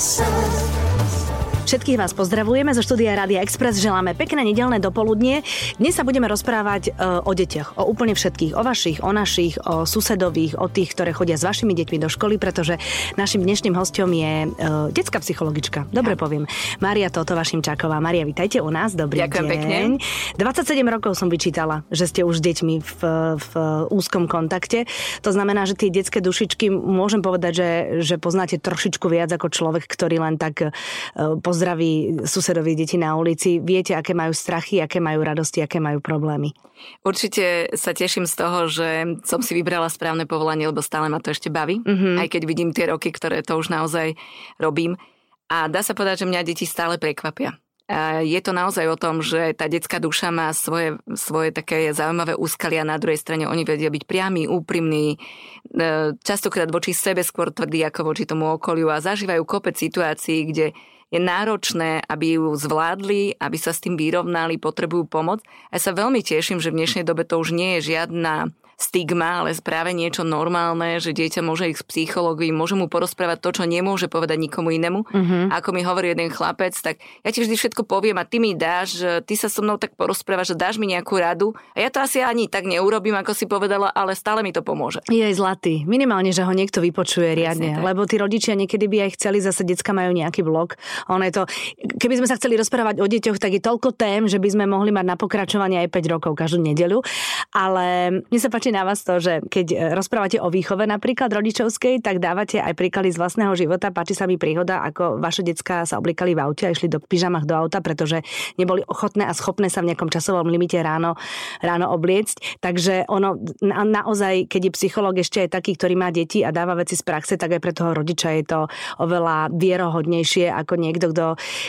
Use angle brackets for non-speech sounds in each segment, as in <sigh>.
sun. Všetkých vás pozdravujeme zo štúdia Rádia Express. Želáme pekné nedelné dopoludnie. Dnes sa budeme rozprávať uh, o deťoch, o úplne všetkých, o vašich, o našich, o susedových, o tých, ktoré chodia s vašimi deťmi do školy, pretože našim dnešným hostom je uh, detská psychologička. Dobre ja. poviem. Maria Toto vašim Čaková. Maria, vitajte u nás. Dobrý Ďakujem deň. pekne. 27 rokov som vyčítala, že ste už s deťmi v, v úzkom kontakte. To znamená, že tie detské dušičky, môžem povedať, že, že poznáte trošičku viac ako človek, ktorý len tak uh, pozdraví susedovi deti na ulici. Viete, aké majú strachy, aké majú radosti, aké majú problémy. Určite sa teším z toho, že som si vybrala správne povolanie, lebo stále ma to ešte baví, mm-hmm. aj keď vidím tie roky, ktoré to už naozaj robím. A dá sa povedať, že mňa deti stále prekvapia. Je to naozaj o tom, že tá detská duša má svoje, svoje také zaujímavé úskalia. Na druhej strane oni vedia byť priami, úprimní, e, častokrát voči sebe skôr tvrdí ako voči tomu okoliu a zažívajú kopec situácií, kde je náročné, aby ju zvládli, aby sa s tým vyrovnali, potrebujú pomoc. A ja sa veľmi teším, že v dnešnej dobe to už nie je žiadna stigma, ale práve niečo normálne, že dieťa môže ísť k psychológovi, môže mu porozprávať to, čo nemôže povedať nikomu inému. Uh-huh. Ako mi hovorí jeden chlapec, tak ja ti vždy všetko poviem a ty mi dáš, ty sa so mnou tak porozprávaš, že dáš mi nejakú radu. A ja to asi ani tak neurobím, ako si povedala, ale stále mi to pomôže. Je zlatý. Minimálne, že ho niekto vypočuje riadne. Lebo tí rodičia niekedy by aj chceli, zase decka majú nejaký blog. Ono je to, keby sme sa chceli rozprávať o deťoch, tak je toľko tém, že by sme mohli mať na pokračovanie aj 5 rokov každú nedeľu. Ale mne sa páči na vás to, že keď e, rozprávate o výchove napríklad rodičovskej, tak dávate aj príklady z vlastného života. Páči sa mi príhoda, ako vaše decka sa oblikali v aute a išli do pyžamach do auta, pretože neboli ochotné a schopné sa v nejakom časovom limite ráno, ráno obliecť. Takže ono na, naozaj, keď je psychológ ešte aj taký, ktorý má deti a dáva veci z praxe, tak aj pre toho rodiča je to oveľa vierohodnejšie ako niekto, kto,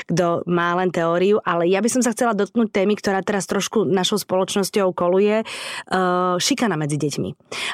kto má len teóriu. Ale ja by som sa chcela dotknúť témy, ktorá teraz trošku našou spoločnosťou koluje. Uh, šikana medzi deťmi.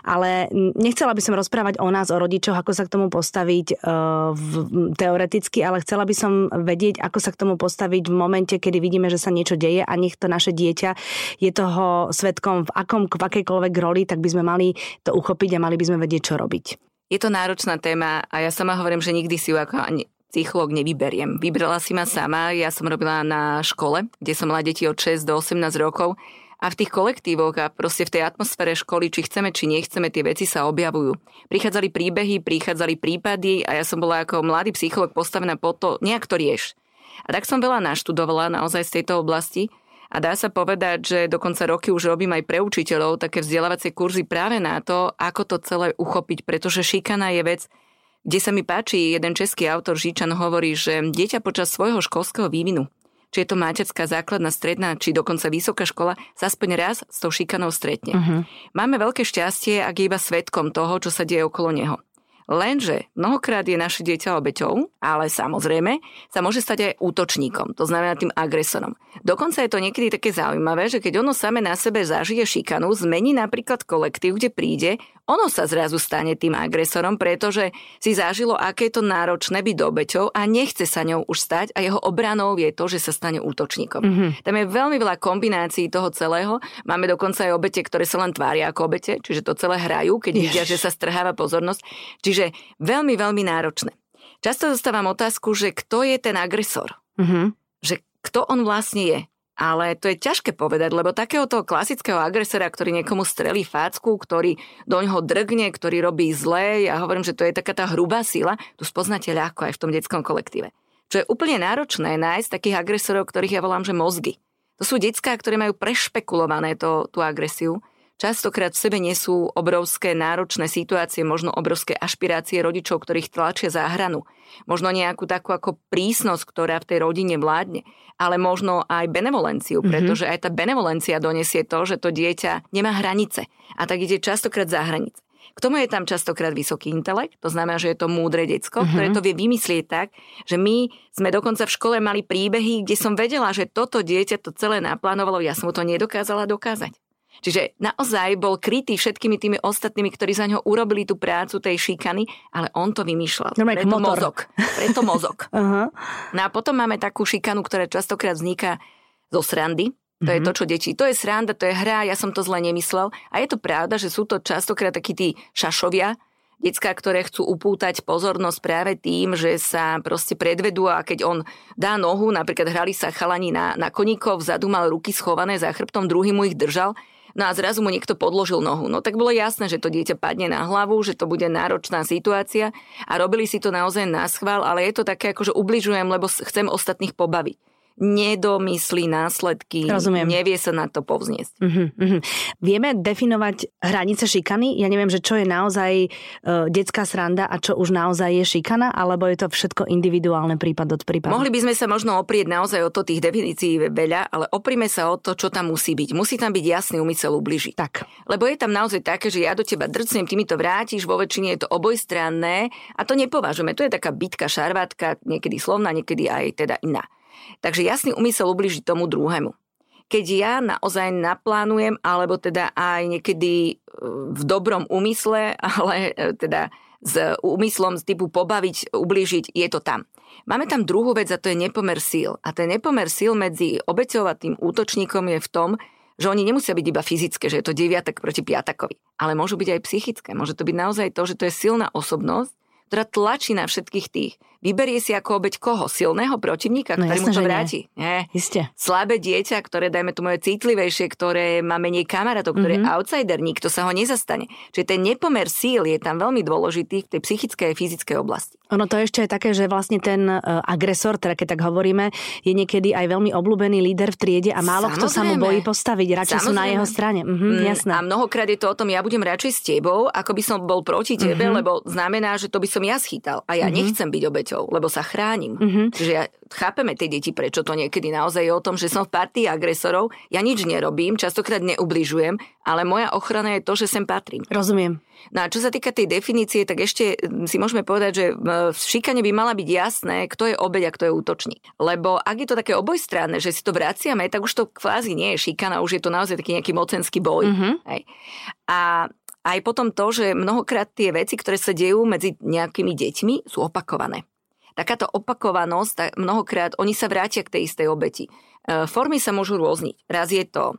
Ale nechcela by som rozprávať o nás, o rodičoch, ako sa k tomu postaviť uh, v, teoreticky, ale chcela by som vedieť, ako sa k tomu postaviť v momente, kedy vidíme, že sa niečo deje a nech to naše dieťa je toho svetkom v, akom, v akejkoľvek roli, tak by sme mali to uchopiť a mali by sme vedieť, čo robiť. Je to náročná téma a ja sama hovorím, že nikdy si ju ako ani psychológ nevyberiem. Vybrala si ma sama, ja som robila na škole, kde som mala deti od 6 do 18 rokov a v tých kolektívoch a proste v tej atmosfére školy, či chceme, či nechceme, tie veci sa objavujú. Prichádzali príbehy, prichádzali prípady a ja som bola ako mladý psycholog postavená po to, nejak to rieš. A tak som veľa naštudovala naozaj z tejto oblasti a dá sa povedať, že dokonca roky už robím aj pre učiteľov také vzdelávacie kurzy práve na to, ako to celé uchopiť, pretože šikana je vec, kde sa mi páči, jeden český autor Žičan hovorí, že dieťa počas svojho školského vývinu či je to materská, základná, stredná, či dokonca vysoká škola, sa aspoň raz s tou šikanou stretne. Uh-huh. Máme veľké šťastie, ak je iba svetkom toho, čo sa deje okolo neho. Lenže mnohokrát je naše dieťa obeťou, ale samozrejme sa môže stať aj útočníkom, to znamená tým agresorom. Dokonca je to niekedy také zaujímavé, že keď ono same na sebe zažije šikanu, zmení napríklad kolektív, kde príde, ono sa zrazu stane tým agresorom, pretože si zažilo, aké je to náročné byť obeťou a nechce sa ňou už stať a jeho obranou je to, že sa stane útočníkom. Mm-hmm. Tam je veľmi veľa kombinácií toho celého. Máme dokonca aj obete, ktoré sa len tvária ako obete, čiže to celé hrajú, keď Jež. vidia, že sa strháva pozornosť. Čiže veľmi, veľmi náročné. Často dostávam otázku, že kto je ten agresor? Mm-hmm. Že kto on vlastne je? Ale to je ťažké povedať, lebo takéhoto klasického agresora, ktorý niekomu strelí fácku, ktorý do ňoho drgne, ktorý robí zlé, ja hovorím, že to je taká tá hrubá sila, tu spoznáte ľahko aj v tom detskom kolektíve. Čo je úplne náročné nájsť takých agresorov, ktorých ja volám, že mozgy. To sú detská, ktoré majú prešpekulované to, tú agresiu častokrát v sebe nesú obrovské náročné situácie, možno obrovské ašpirácie rodičov, ktorých tlačia za hranu. Možno nejakú takú ako prísnosť, ktorá v tej rodine vládne, ale možno aj benevolenciu, mm-hmm. pretože aj tá benevolencia donesie to, že to dieťa nemá hranice a tak ide častokrát za hranice. K tomu je tam častokrát vysoký intelekt, to znamená, že je to múdre decko, mm-hmm. ktoré to vie vymyslieť tak, že my sme dokonca v škole mali príbehy, kde som vedela, že toto dieťa to celé naplánovalo, ja som mu to nedokázala dokázať. Čiže naozaj bol krytý všetkými tými ostatnými, ktorí za ňo urobili tú prácu tej šikany, ale on to vymýšľal. No, preto motor. mozog. Preto mozog. <laughs> uh-huh. No a potom máme takú šikanu, ktorá častokrát vzniká zo srandy. To je to, čo deti. To je sranda, to je hra, ja som to zle nemyslel. A je to pravda, že sú to častokrát takí tí šašovia, Decká, ktoré chcú upútať pozornosť práve tým, že sa proste predvedú a keď on dá nohu, napríklad hrali sa chalani na, na koníkov, vzadu mal ruky schované za chrbtom, druhý mu ich držal, no a zrazu mu niekto podložil nohu. No tak bolo jasné, že to dieťa padne na hlavu, že to bude náročná situácia a robili si to naozaj na schvál, ale je to také, ako že ubližujem, lebo chcem ostatných pobaviť nedomyslí následky, Rozumiem. nevie sa na to povzniesť. Uh-huh, uh-huh. Vieme definovať hranice šikany? Ja neviem, že čo je naozaj uh, detská sranda a čo už naozaj je šikana, alebo je to všetko individuálne prípad od prípadu? Mohli by sme sa možno oprieť naozaj o to tých definícií veľa, ale oprime sa o to, čo tam musí byť. Musí tam byť jasný úmysel ubližiť. Tak. Lebo je tam naozaj také, že ja do teba drcnem, ty mi to vrátiš, vo väčšine je to obojstranné a to nepovažujeme. To je taká bitka, šarvátka, niekedy slovná, niekedy aj teda iná. Takže jasný úmysel ubližiť tomu druhému. Keď ja naozaj naplánujem, alebo teda aj niekedy e, v dobrom úmysle, <laughs> ale e, teda s úmyslom z typu pobaviť, ublížiť, je to tam. Máme tam druhú vec a to je nepomer síl. A ten nepomer síl medzi obeťou útočníkom je v tom, že oni nemusia byť iba fyzické, že je to deviatak proti piatakovi, ale môžu byť aj psychické. Môže to byť naozaj to, že to je silná osobnosť, ktorá tlačí na všetkých tých. Vyberie si ako obeď koho? Silného protivníka, no, ktorý jasne, mu to vráti. Nie. Isté. Slabé dieťa, ktoré, dajme tomu, je citlivejšie, ktoré má menej kamarátov, ktoré mm-hmm. je outsider, nikto sa ho nezastane. Čiže ten nepomer síl je tam veľmi dôležitý v tej psychickej a fyzickej oblasti. Ono to ešte je také, že vlastne ten uh, agresor, teda keď tak hovoríme, je niekedy aj veľmi obľúbený líder v triede a málo Samozrejme. kto sa mu bojí postaviť, radšej Samozrejme. sú na jeho strane. Mhm, mm, jasné. A mnohokrát je to o tom, ja budem radšej s tebou, ako by som bol proti tebe, mm-hmm. lebo znamená, že to by som ja schytal a ja mm-hmm. nechcem byť obeťou, lebo sa chránim. Mm-hmm. Čiže ja chápeme tie deti, prečo to niekedy naozaj je o tom, že som v partii agresorov, ja nič nerobím, častokrát neubližujem, ale moja ochrana je to, že sem patrím. Rozumiem. No a čo sa týka tej definície, tak ešte mm, si môžeme povedať, že v šikane by mala byť jasné, kto je obeď a kto je útočník. Lebo ak je to také obojstranné, že si to vraciame, tak už to kvázi nie je šikana, už je to naozaj taký nejaký mocenský boj. Mm-hmm. Hej. A aj potom to, že mnohokrát tie veci, ktoré sa dejú medzi nejakými deťmi, sú opakované. Takáto opakovanosť, mnohokrát oni sa vrátia k tej istej obeti. E, formy sa môžu rôzniť. Raz je to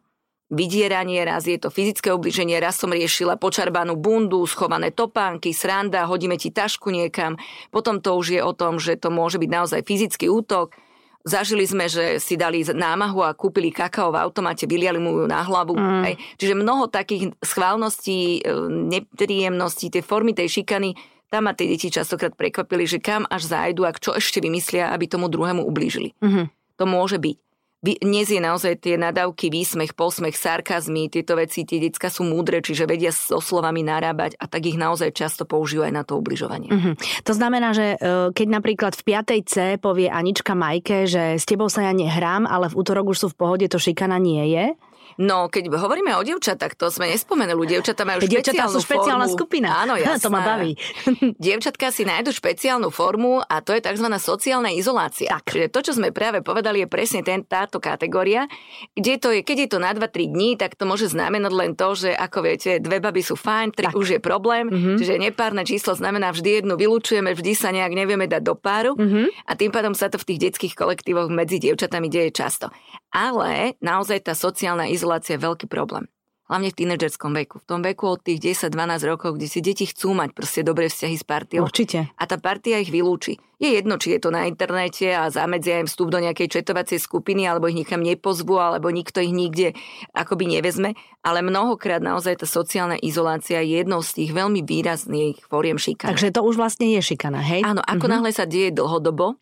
vydieranie, raz je to fyzické obliženie, raz som riešila počarbanú bundu, schované topánky, sranda, hodíme ti tašku niekam. Potom to už je o tom, že to môže byť naozaj fyzický útok. Zažili sme, že si dali námahu a kúpili kakao v automate, vyliali mu ju na hlavu. Mm. Hej. Čiže mnoho takých schválností, e, nepríjemností, tie formy tej šikany, tam ma tie deti častokrát prekvapili, že kam až zájdu a čo ešte vymyslia, aby tomu druhému ublížili. Mm-hmm. To môže byť. Dnes je naozaj tie nadávky, výsmech, posmech, sarkazmy, tieto veci, tie decka sú múdre, čiže vedia so slovami narábať a tak ich naozaj často použijú aj na to ubližovanie. Mm-hmm. To znamená, že e, keď napríklad v 5. C povie Anička Majke, že s tebou sa ja nehrám, ale v útorok už sú v pohode, to šikana nie je, No, keď hovoríme o dievčatách, to sme nespomenuli. Dievčatá majú špeciálnu sú špeciálna formu. skupina. Áno, jasná. <laughs> to ma baví. <laughs> Dievčatka si nájdu špeciálnu formu a to je tzv. sociálna izolácia. Tak. Čiže to, čo sme práve povedali, je presne ten, táto kategória, kde to je, keď je to na 2-3 dní, tak to môže znamenať len to, že ako viete, dve baby sú fajn, tri tak. už je problém, mm-hmm. čiže nepárne číslo znamená vždy jednu vylúčujeme, vždy sa nejak nevieme dať do páru mm-hmm. a tým pádom sa to v tých detských kolektívoch medzi dievčatami deje často. Ale naozaj tá sociálna izolácia je veľký problém. Hlavne v tínedžerskom veku. V tom veku od tých 10-12 rokov, kde si deti chcú mať proste dobré vzťahy s partiou. Určite. A tá partia ich vylúči. Je jedno, či je to na internete a zamedzia im vstup do nejakej četovacej skupiny, alebo ich nikam nepozvu, alebo nikto ich nikde akoby nevezme. Ale mnohokrát naozaj tá sociálna izolácia je jednou z tých veľmi výrazných fóriem šikana. Takže to už vlastne je šikana, hej? Áno, ako mm-hmm. náhle sa deje dlhodobo,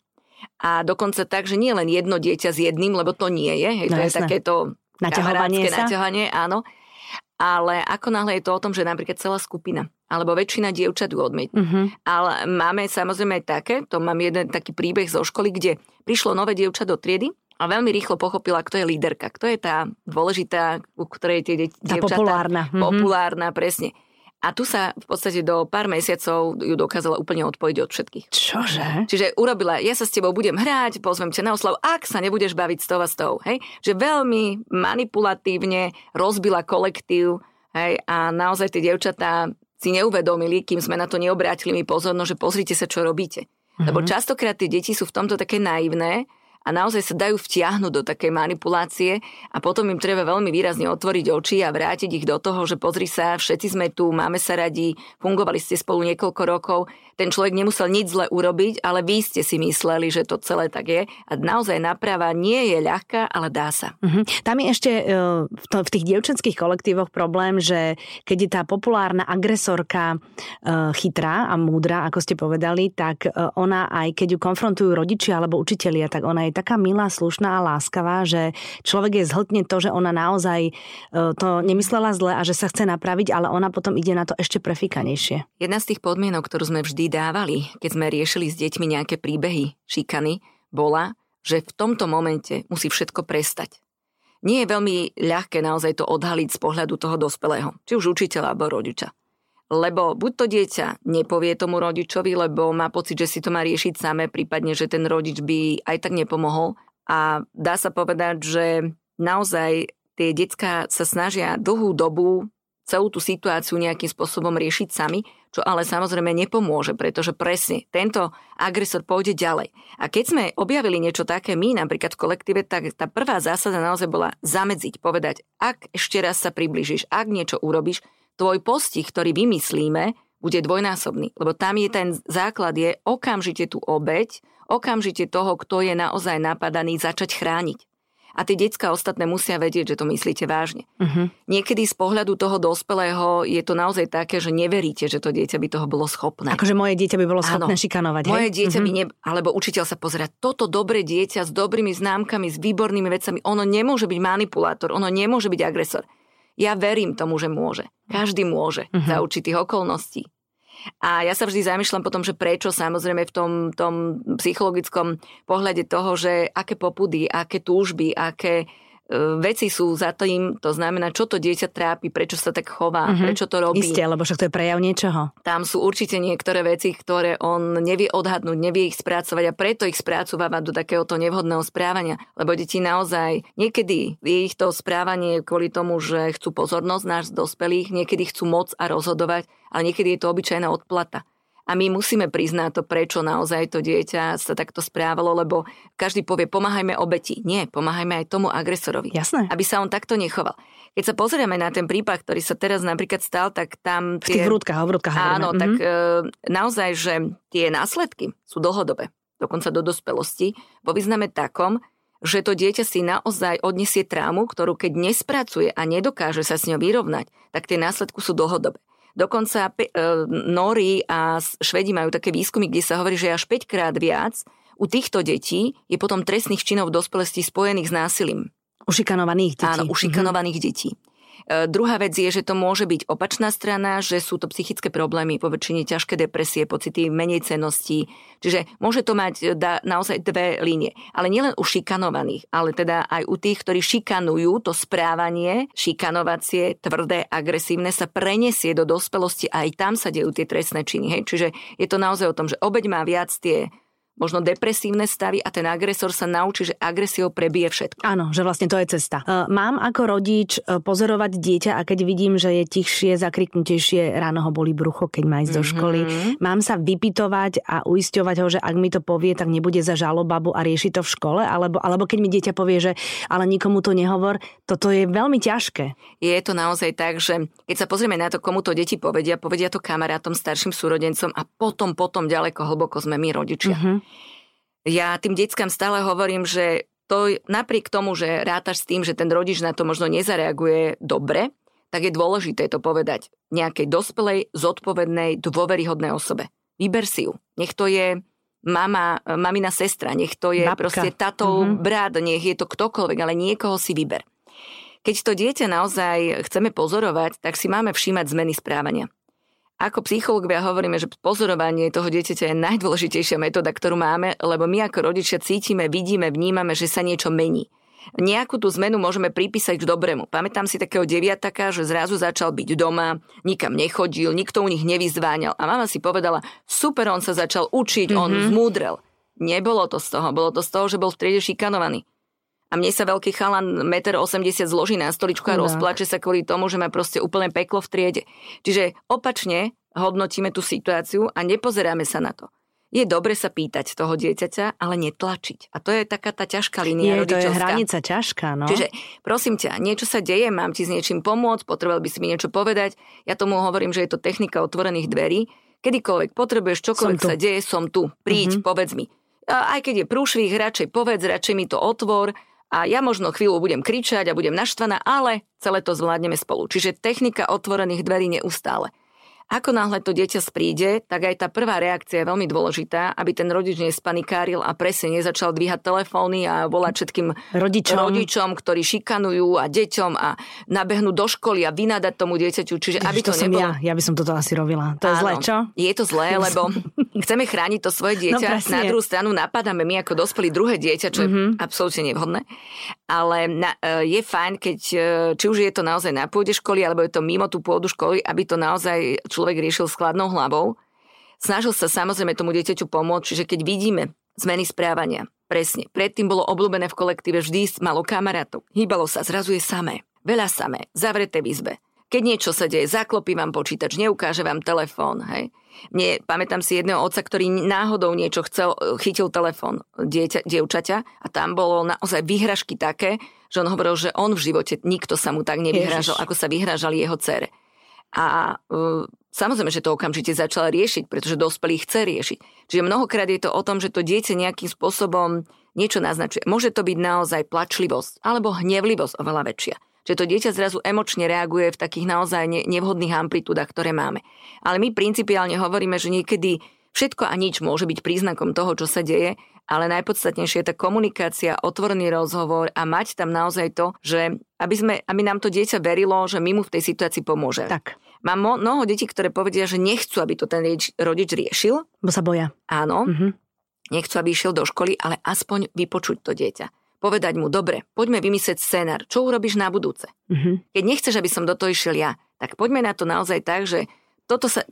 a dokonca tak, že nie len jedno dieťa s jedným, lebo to nie je, hej, no, to je takéto naťahovanie sa. naťahovanie, áno. Ale ako náhle je to o tom, že napríklad celá skupina alebo väčšina dievčat ju odmietne. Uh-huh. Ale máme samozrejme aj také, to mám jeden taký príbeh zo školy, kde prišlo nové dievča do triedy a veľmi rýchlo pochopila, kto je líderka, kto je tá dôležitá, u ktorej tie dievčatá... populárna. Mhm. Populárna, uh-huh. presne. A tu sa v podstate do pár mesiacov ju dokázala úplne odpojiť od všetkých. Čože? Čiže urobila, ja sa s tebou budem hrať, pozvem ťa na oslav, ak sa nebudeš baviť s tou a s tou. Hej? Že veľmi manipulatívne rozbila kolektív hej? a naozaj tie dievčatá si neuvedomili, kým sme na to neobrátili mi pozornosť, že pozrite sa, čo robíte. Mm-hmm. Lebo častokrát tie deti sú v tomto také naivné a naozaj sa dajú vtiahnuť do takej manipulácie a potom im treba veľmi výrazne otvoriť oči a vrátiť ich do toho, že pozri sa, všetci sme tu, máme sa radi, fungovali ste spolu niekoľko rokov, ten človek nemusel nič zle urobiť, ale vy ste si mysleli, že to celé tak je a naozaj naprava nie je ľahká, ale dá sa. Uh-huh. Tam je ešte uh, v, tých dievčenských kolektívoch problém, že keď je tá populárna agresorka uh, chytrá a múdra, ako ste povedali, tak uh, ona aj keď ju konfrontujú rodičia alebo učitelia, tak ona je taká milá, slušná a láskavá, že človek je zhltne to, že ona naozaj e, to nemyslela zle a že sa chce napraviť, ale ona potom ide na to ešte prefikanejšie. Jedna z tých podmienok, ktorú sme vždy dávali, keď sme riešili s deťmi nejaké príbehy, šikany, bola, že v tomto momente musí všetko prestať. Nie je veľmi ľahké naozaj to odhaliť z pohľadu toho dospelého, či už učiteľa alebo rodiča. Lebo buď to dieťa nepovie tomu rodičovi, lebo má pocit, že si to má riešiť samé, prípadne, že ten rodič by aj tak nepomohol. A dá sa povedať, že naozaj tie decka sa snažia dlhú dobu celú tú situáciu nejakým spôsobom riešiť sami, čo ale samozrejme nepomôže, pretože presne tento agresor pôjde ďalej. A keď sme objavili niečo také my, napríklad v kolektíve, tak tá prvá zásada naozaj bola zamedziť, povedať, ak ešte raz sa približíš, ak niečo urobíš, tvoj postih, ktorý vymyslíme, bude dvojnásobný. Lebo tam je ten základ, je okamžite tú obeď, okamžite toho, kto je naozaj napadaný, začať chrániť. A tie detská ostatné musia vedieť, že to myslíte vážne. Uh-huh. Niekedy z pohľadu toho dospelého je to naozaj také, že neveríte, že to dieťa by toho bolo schopné. Akože moje dieťa by bolo schopné Áno, šikanovať. Moje hej? dieťa uh-huh. by ne... Alebo učiteľ sa pozera, toto dobré dieťa s dobrými známkami, s výbornými vecami, ono nemôže byť manipulátor, ono nemôže byť agresor. Ja verím tomu, že môže. Každý môže uh-huh. za určitých okolností. A ja sa vždy zamýšľam potom, že prečo samozrejme v tom, tom psychologickom pohľade toho, že aké popudy, aké túžby, aké veci sú za tým, to znamená, čo to dieťa trápi, prečo sa tak chová, mm-hmm. prečo to robí. Isté, lebo však to je prejav niečoho. Tam sú určite niektoré veci, ktoré on nevie odhadnúť, nevie ich spracovať a preto ich spracúva do takéhoto nevhodného správania. Lebo deti naozaj, niekedy je ich to správanie kvôli tomu, že chcú pozornosť náš dospelých, niekedy chcú moc a rozhodovať, ale niekedy je to obyčajná odplata. A my musíme priznať to, prečo naozaj to dieťa sa takto správalo, lebo každý povie, pomáhajme obeti. Nie, pomáhajme aj tomu agresorovi. Jasné. Aby sa on takto nechoval. Keď sa pozrieme na ten prípad, ktorý sa teraz napríklad stal, tak tam... Tie... V tých vrútkach, o vrútkach Áno, hovoríme. tak e, naozaj, že tie následky sú dlhodobé, dokonca do dospelosti, vo význame takom, že to dieťa si naozaj odnesie trámu, ktorú keď nespracuje a nedokáže sa s ňou vyrovnať, tak tie následky sú dlhodobé. Dokonca e, Nóri a Švedi majú také výskumy, kde sa hovorí, že až 5 krát viac u týchto detí je potom trestných činov v dospelosti spojených s násilím. Ušikanovaných detí. Áno, ušikanovaných mm-hmm. detí. E, druhá vec je, že to môže byť opačná strana, že sú to psychické problémy, po väčšine ťažké depresie, pocity menej ceností. Čiže môže to mať e, naozaj dve línie. Ale nielen u šikanovaných, ale teda aj u tých, ktorí šikanujú, to správanie šikanovacie, tvrdé, agresívne sa prenesie do dospelosti a aj tam sa dejú tie trestné činy. Hej? Čiže je to naozaj o tom, že obeď má viac tie možno depresívne stavy a ten agresor sa naučí, že agresiou prebije všetko. Áno, že vlastne to je cesta. E, mám ako rodič e, pozorovať dieťa a keď vidím, že je tichšie, zakriknutejšie, ráno ho boli brucho, keď má ísť mm-hmm. do mhm. školy, mám sa vypitovať a uisťovať ho, že ak mi to povie, tak nebude za žalobabu a rieši to v škole, alebo, alebo keď mi dieťa povie, že ale nikomu to nehovor, toto je veľmi ťažké. Je to naozaj tak, že keď sa pozrieme na to, komu to deti povedia, povedia to kamarátom, starším súrodencom a potom, potom ďaleko hlboko sme my rodičia. Mm-hmm. Ja tým deckám stále hovorím, že to napriek tomu, že rátaš s tým, že ten rodič na to možno nezareaguje dobre, tak je dôležité to povedať nejakej dospelej, zodpovednej, dôveryhodnej osobe. Vyber si ju. Nech to je mama, mamina sestra, nech to je Babka. proste tatov mm-hmm. brat, nech je to ktokoľvek, ale niekoho si vyber. Keď to dieťa naozaj chceme pozorovať, tak si máme všímať zmeny správania. Ako psychológovia hovoríme, že pozorovanie toho dieťaťa je najdôležitejšia metóda, ktorú máme, lebo my ako rodičia cítime, vidíme, vnímame, že sa niečo mení. Nejakú tú zmenu môžeme pripísať k dobrému. Pamätám si takého deviataka, že zrazu začal byť doma, nikam nechodil, nikto u nich nevyzváňal. A mama si povedala, super, on sa začal učiť, mm-hmm. on mhm. zmúdrel. Nebolo to z toho, bolo to z toho, že bol v triede šikanovaný. A mne sa veľký chalan 1,80 m zloží na stoličku a rozplače sa kvôli tomu, že má proste úplne peklo v triede. Čiže opačne hodnotíme tú situáciu a nepozeráme sa na to. je dobre sa pýtať toho dieťaťa, ale netlačiť. A to je taká tá ťažká línia je, to je hranica ťažká, no. Čiže prosím ťa, niečo sa deje, mám ti s niečím pomôcť, potreboval by si mi niečo povedať. Ja tomu hovorím, že je to technika otvorených dverí. Kedykoľvek potrebuješ, čokoľvek sa deje, som tu. Príď, mm-hmm. povedz mi. A aj keď je prúšvih, radšej povedz, radšej mi to otvor a ja možno chvíľu budem kričať a budem naštvaná, ale celé to zvládneme spolu. Čiže technika otvorených dverí neustále. Ako náhle to dieťa spríde, tak aj tá prvá reakcia je veľmi dôležitá, aby ten rodič nespanikáril a presne nezačal dvíhať telefóny a volať všetkým rodičom. rodičom, ktorí šikanujú a deťom a nabehnú do školy a vynadať tomu dieťaťu. Čiže Ježiš, aby to, to nebolo... ja. ja by som toto asi robila. To je Áno, zlé, čo? Je to zlé, lebo <laughs> chceme chrániť to svoje dieťa. No, na druhú stranu napadáme my ako dospelí druhé dieťa, čo mm-hmm. je mhm. absolútne nevhodné. Ale na, e, je fajn, keď e, či už je to naozaj na pôde školy, alebo je to mimo tú pôdu školy, aby to naozaj človek riešil s chladnou hlavou. Snažil sa samozrejme tomu dieťaťu pomôcť, čiže keď vidíme zmeny správania, presne, predtým bolo obľúbené v kolektíve, vždy malo kamarátov, hýbalo sa, zrazu je samé, veľa samé, zavreté v izbe. Keď niečo sa deje, zaklopí vám počítač, neukáže vám telefón, hej. Mne, pamätám si jedného otca, ktorý náhodou niečo chcel, chytil telefón dieťa, dievčaťa a tam bolo naozaj výhražky také, že on hovoril, že on v živote, nikto sa mu tak nevyhražal, Ježiš. ako sa vyhražali jeho cere. A uh, Samozrejme, že to okamžite začala riešiť, pretože dospelý chce riešiť. Čiže mnohokrát je to o tom, že to dieťa nejakým spôsobom niečo naznačuje. Môže to byť naozaj plačlivosť alebo hnevlivosť oveľa väčšia. Že to dieťa zrazu emočne reaguje v takých naozaj nevhodných amplitúdach, ktoré máme. Ale my principiálne hovoríme, že niekedy všetko a nič môže byť príznakom toho, čo sa deje, ale najpodstatnejšie je tá komunikácia, otvorený rozhovor a mať tam naozaj to, že aby, sme, aby nám to dieťa verilo, že my mu v tej situácii pomôže. Tak. Mám mnoho detí, ktoré povedia, že nechcú, aby to ten rodič riešil. Bo sa boja. Áno. Mm-hmm. Nechcú, aby išiel do školy, ale aspoň vypočuť to dieťa. Povedať mu, dobre, poďme vymyslieť scénar, čo urobíš na budúce. Mm-hmm. Keď nechceš, aby som do toho išiel ja, tak poďme na to naozaj tak, že toto sa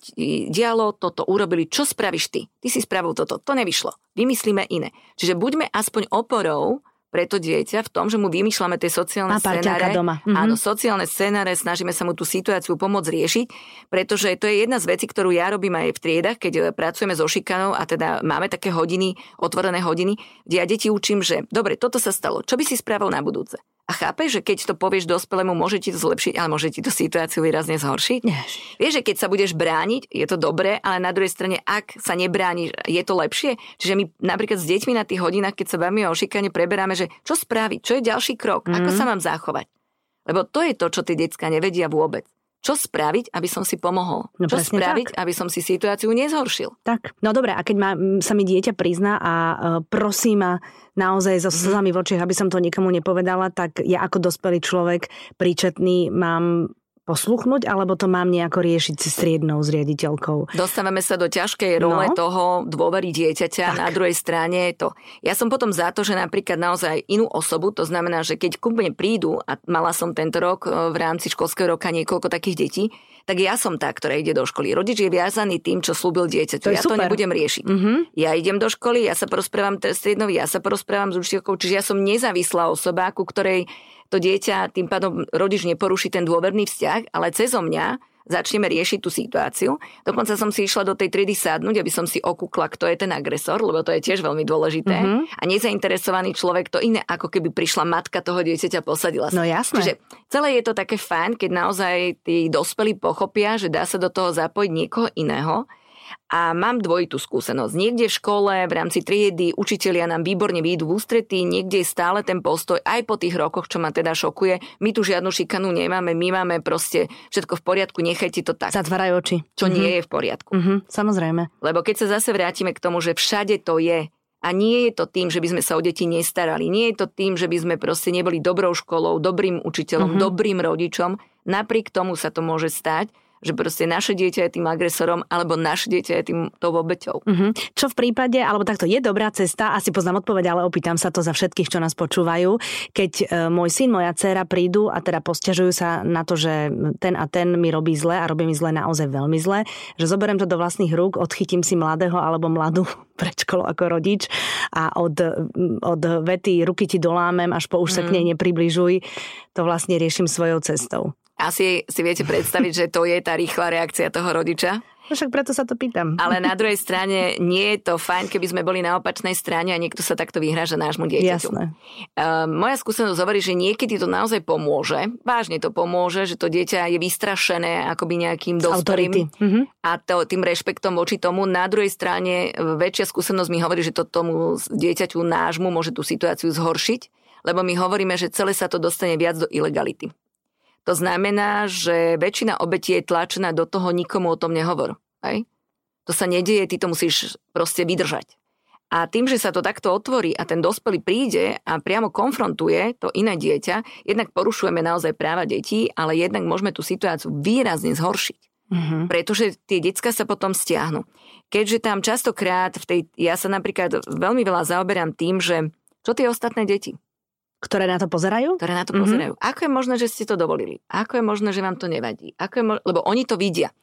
dialo, toto urobili, čo spravíš ty? Ty si spravil toto, to nevyšlo. Vymyslíme iné. Čiže buďme aspoň oporou pre to dieťa v tom, že mu vymýšľame tie sociálne scenáre. doma. Mhm. Áno, sociálne scenáre, snažíme sa mu tú situáciu pomôcť riešiť, pretože to je jedna z vecí, ktorú ja robím aj v triedach, keď e, pracujeme so šikanou a teda máme také hodiny, otvorené hodiny, kde ja deti učím, že dobre, toto sa stalo, čo by si spravil na budúce? A chápeš, že keď to povieš dospelému, môže ti to zlepšiť, ale môže ti to situáciu výrazne zhoršiť? Nie. Vieš, že keď sa budeš brániť, je to dobré, ale na druhej strane, ak sa nebrániš, je to lepšie? Čiže my napríklad s deťmi na tých hodinách, keď sa bavíme o šikane, preberáme, že čo spraviť, čo je ďalší krok, mm-hmm. ako mhm. sa mám zachovať. Lebo to je to, čo tie decka nevedia vôbec čo spraviť, aby som si pomohol? No, čo spraviť, tak. aby som si situáciu nezhoršil? Tak, no dobre, a keď ma, sa mi dieťa prizná a uh, prosí ma naozaj so mhm. slzami v očiach, aby som to nikomu nepovedala, tak ja ako dospelý človek príčetný mám posluchnúť, alebo to mám nejako riešiť si striednou s riaditeľkou? Dostávame sa do ťažkej role no. toho dôvery dieťaťa. Tak. Na druhej strane je to. Ja som potom za to, že napríklad naozaj inú osobu, to znamená, že keď ku mne prídu, a mala som tento rok e, v rámci školského roka niekoľko takých detí, tak ja som tá, ktorá ide do školy. Rodič je viazaný tým, čo slúbil dieťa. To ja super. to nebudem riešiť. Mm-hmm. Ja idem do školy, ja sa porozprávam striednovi, ja sa porozprávam s učiteľkou, čiže ja som nezávislá osoba, ku ktorej to dieťa, tým pádom rodič neporuší ten dôverný vzťah, ale cezo mňa začneme riešiť tú situáciu. Dokonca som si išla do tej triedy sadnúť, aby som si okúkla, kto je ten agresor, lebo to je tiež veľmi dôležité. Mm-hmm. A nezainteresovaný človek to iné, ako keby prišla matka toho dieťaťa posadila sa. No jasné. Čiže celé je to také fajn, keď naozaj tí dospelí pochopia, že dá sa do toho zapojiť niekoho iného a mám dvojitú skúsenosť. Niekde v škole, v rámci triedy, učitelia nám výborne výjdu v ústretí, niekde je stále ten postoj, aj po tých rokoch, čo ma teda šokuje. My tu žiadnu šikanu nemáme, my máme proste všetko v poriadku, nechajte to tak. Zatvárajú oči. Čo mm-hmm. nie je v poriadku. Mm-hmm, samozrejme. Lebo keď sa zase vrátime k tomu, že všade to je, a nie je to tým, že by sme sa o deti nestarali. Nie je to tým, že by sme proste neboli dobrou školou, dobrým učiteľom, mm-hmm. dobrým rodičom. Napriek tomu sa to môže stať, že proste naše dieťa je tým agresorom, alebo naše dieťa je tým tou obeťou. Uh-huh. Čo v prípade, alebo takto je dobrá cesta, asi poznám odpoveď, ale opýtam sa to za všetkých, čo nás počúvajú, keď e, môj syn, moja dcéra prídu a teda posťažujú sa na to, že ten a ten mi robí zle a robí mi zle naozaj veľmi zle, že zoberiem to do vlastných rúk, odchytím si mladého alebo mladú <laughs> pred školou ako rodič a od, od vety ruky ti dolámem, až po už sa mm. k nej mhm. nepribližuj, to vlastne riešim svojou cestou. Asi si viete predstaviť, že to je tá rýchla reakcia toho rodiča. Však preto sa to pýtam. Ale na druhej strane nie je to fajn, keby sme boli na opačnej strane a niekto sa takto vyhráža nášmu dieťaťu. Jasné. Uh, moja skúsenosť hovorí, že niekedy to naozaj pomôže. Vážne to pomôže, že to dieťa je vystrašené akoby nejakým dospelým Mhm. a to, tým rešpektom voči tomu. Na druhej strane väčšia skúsenosť mi hovorí, že to tomu dieťaťu nášmu môže tú situáciu zhoršiť, lebo my hovoríme, že celé sa to dostane viac do ilegality. To znamená, že väčšina obetí je tlačená do toho, nikomu o tom nehovor. Hej? To sa nedieje, ty to musíš proste vydržať. A tým, že sa to takto otvorí a ten dospelý príde a priamo konfrontuje to iné dieťa, jednak porušujeme naozaj práva detí, ale jednak môžeme tú situáciu výrazne zhoršiť. Mhm. Pretože tie decka sa potom stiahnu. Keďže tam častokrát v tej, ja sa napríklad veľmi veľa zaoberám tým, že čo tie ostatné deti? Ktoré na to pozerajú? ktoré na to Mhm. pozerajú. Mm-hmm. Ako je možné, že ste to dovolili? Ako je možné, že vám to nevadí? Ako je mo- Lebo oni to vidia.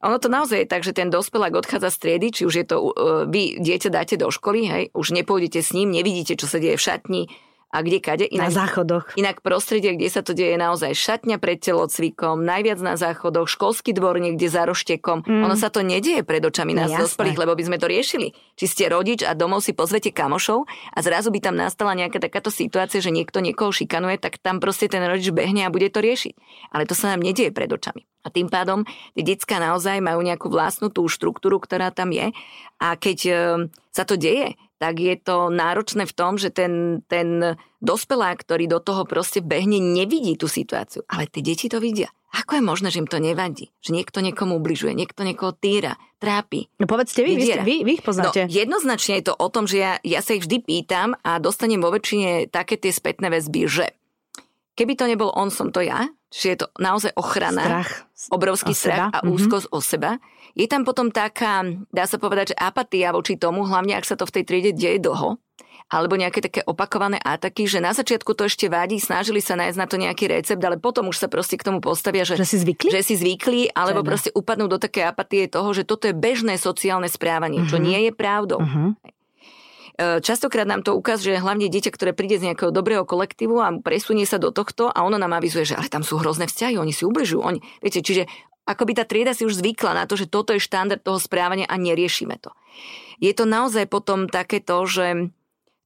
Ono to naozaj je tak, že ten dospelák odchádza z triedy, či už je to, uh, vy dieťa dáte do školy, hej, už nepôjdete s ním, nevidíte, čo sa deje v šatni a kde kade. Na Inak, záchodoch. inak prostredie, kde sa to deje, je naozaj šatňa pred telocvikom, najviac na záchodoch, školský dvor niekde za roštekom. Mm. Ono sa to nedieje pred očami No nás jasné. dospelých, lebo by sme to riešili. Či ste rodič a domov si pozvete kamošov a zrazu by tam nastala nejaká takáto situácia, že niekto niekoho šikanuje, tak tam proste ten rodič behne a bude to riešiť. Ale to sa nám nedieje pred očami. A tým pádom tie detská naozaj majú nejakú vlastnú tú štruktúru, ktorá tam je. A keď e, sa to deje, tak je to náročné v tom, že ten, ten dospelák, ktorý do toho proste behne, nevidí tú situáciu. Ale tie deti to vidia. Ako je možné, že im to nevadí? Že niekto niekomu ubližuje, niekto niekoho týra, trápi. No povedzte vy, ste, Vydiera. vy, vy ich No, poznáte. jednoznačne je to o tom, že ja, ja sa ich vždy pýtam a dostanem vo väčšine také tie spätné väzby, že keby to nebol on, som to ja, čiže je to naozaj ochrana, Strach. obrovský o strach seba. a Mhm. úzkosť o seba. Je tam potom taká, dá sa povedať, že apatia voči tomu, hlavne ak sa to v tej triede deje dlho, alebo nejaké také opakované ataky, že na začiatku to ešte vadí, snažili sa nájsť na to nejaký recept, ale potom už sa proste k tomu postavia, že Že si zvykli? že si zvykli, alebo Teda. proste upadnú do také apatie toho, že toto je bežné sociálne správanie, čo Mhm. nie je pravdou. Uh-huh. E, Častokrát nám to ukazuje hlavne dieťa, ktoré príde z nejakého dobrého kolektívu a presunie sa do tohto a ono nám avizuje, že ale tam sú hrozné vzťahy, oni si ubližujú. Oni, viete, čiže akoby tá trieda si už zvykla na to, že toto je štandard toho správania a neriešime to. Je to naozaj potom takéto, že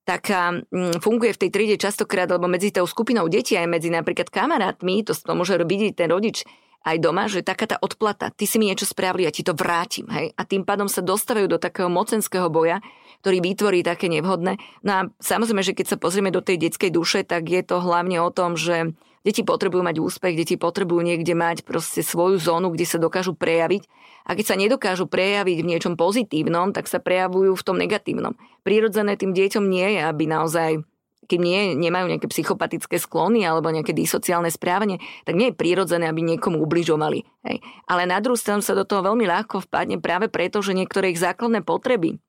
taká, mm, funguje v tej triede častokrát, alebo medzi tou skupinou detí aj medzi napríklad kamarátmi, to, to môže robiť ten rodič aj doma, že taká tá odplata, ty si mi niečo spravili, ja ti to vrátim, hej. A tým pádom sa dostávajú do takého mocenského boja, ktorý vytvorí také nevhodné. No a samozrejme, že keď sa pozrieme do tej detskej duše, tak je to hlavne o tom, že deti potrebujú mať úspech, deti potrebujú niekde mať proste svoju zónu, kde sa dokážu prejaviť. A keď sa nedokážu prejaviť v niečom pozitívnom, tak sa prejavujú v tom negatívnom. Prirodzené tým deťom nie je, aby naozaj keď nie, nemajú nejaké psychopatické sklony alebo nejaké disociálne správanie, tak nie je prirodzené, aby niekomu ubližovali. Hej. Ale na druhú stranu sa do toho veľmi ľahko vpadne práve preto, že niektoré ich základné potreby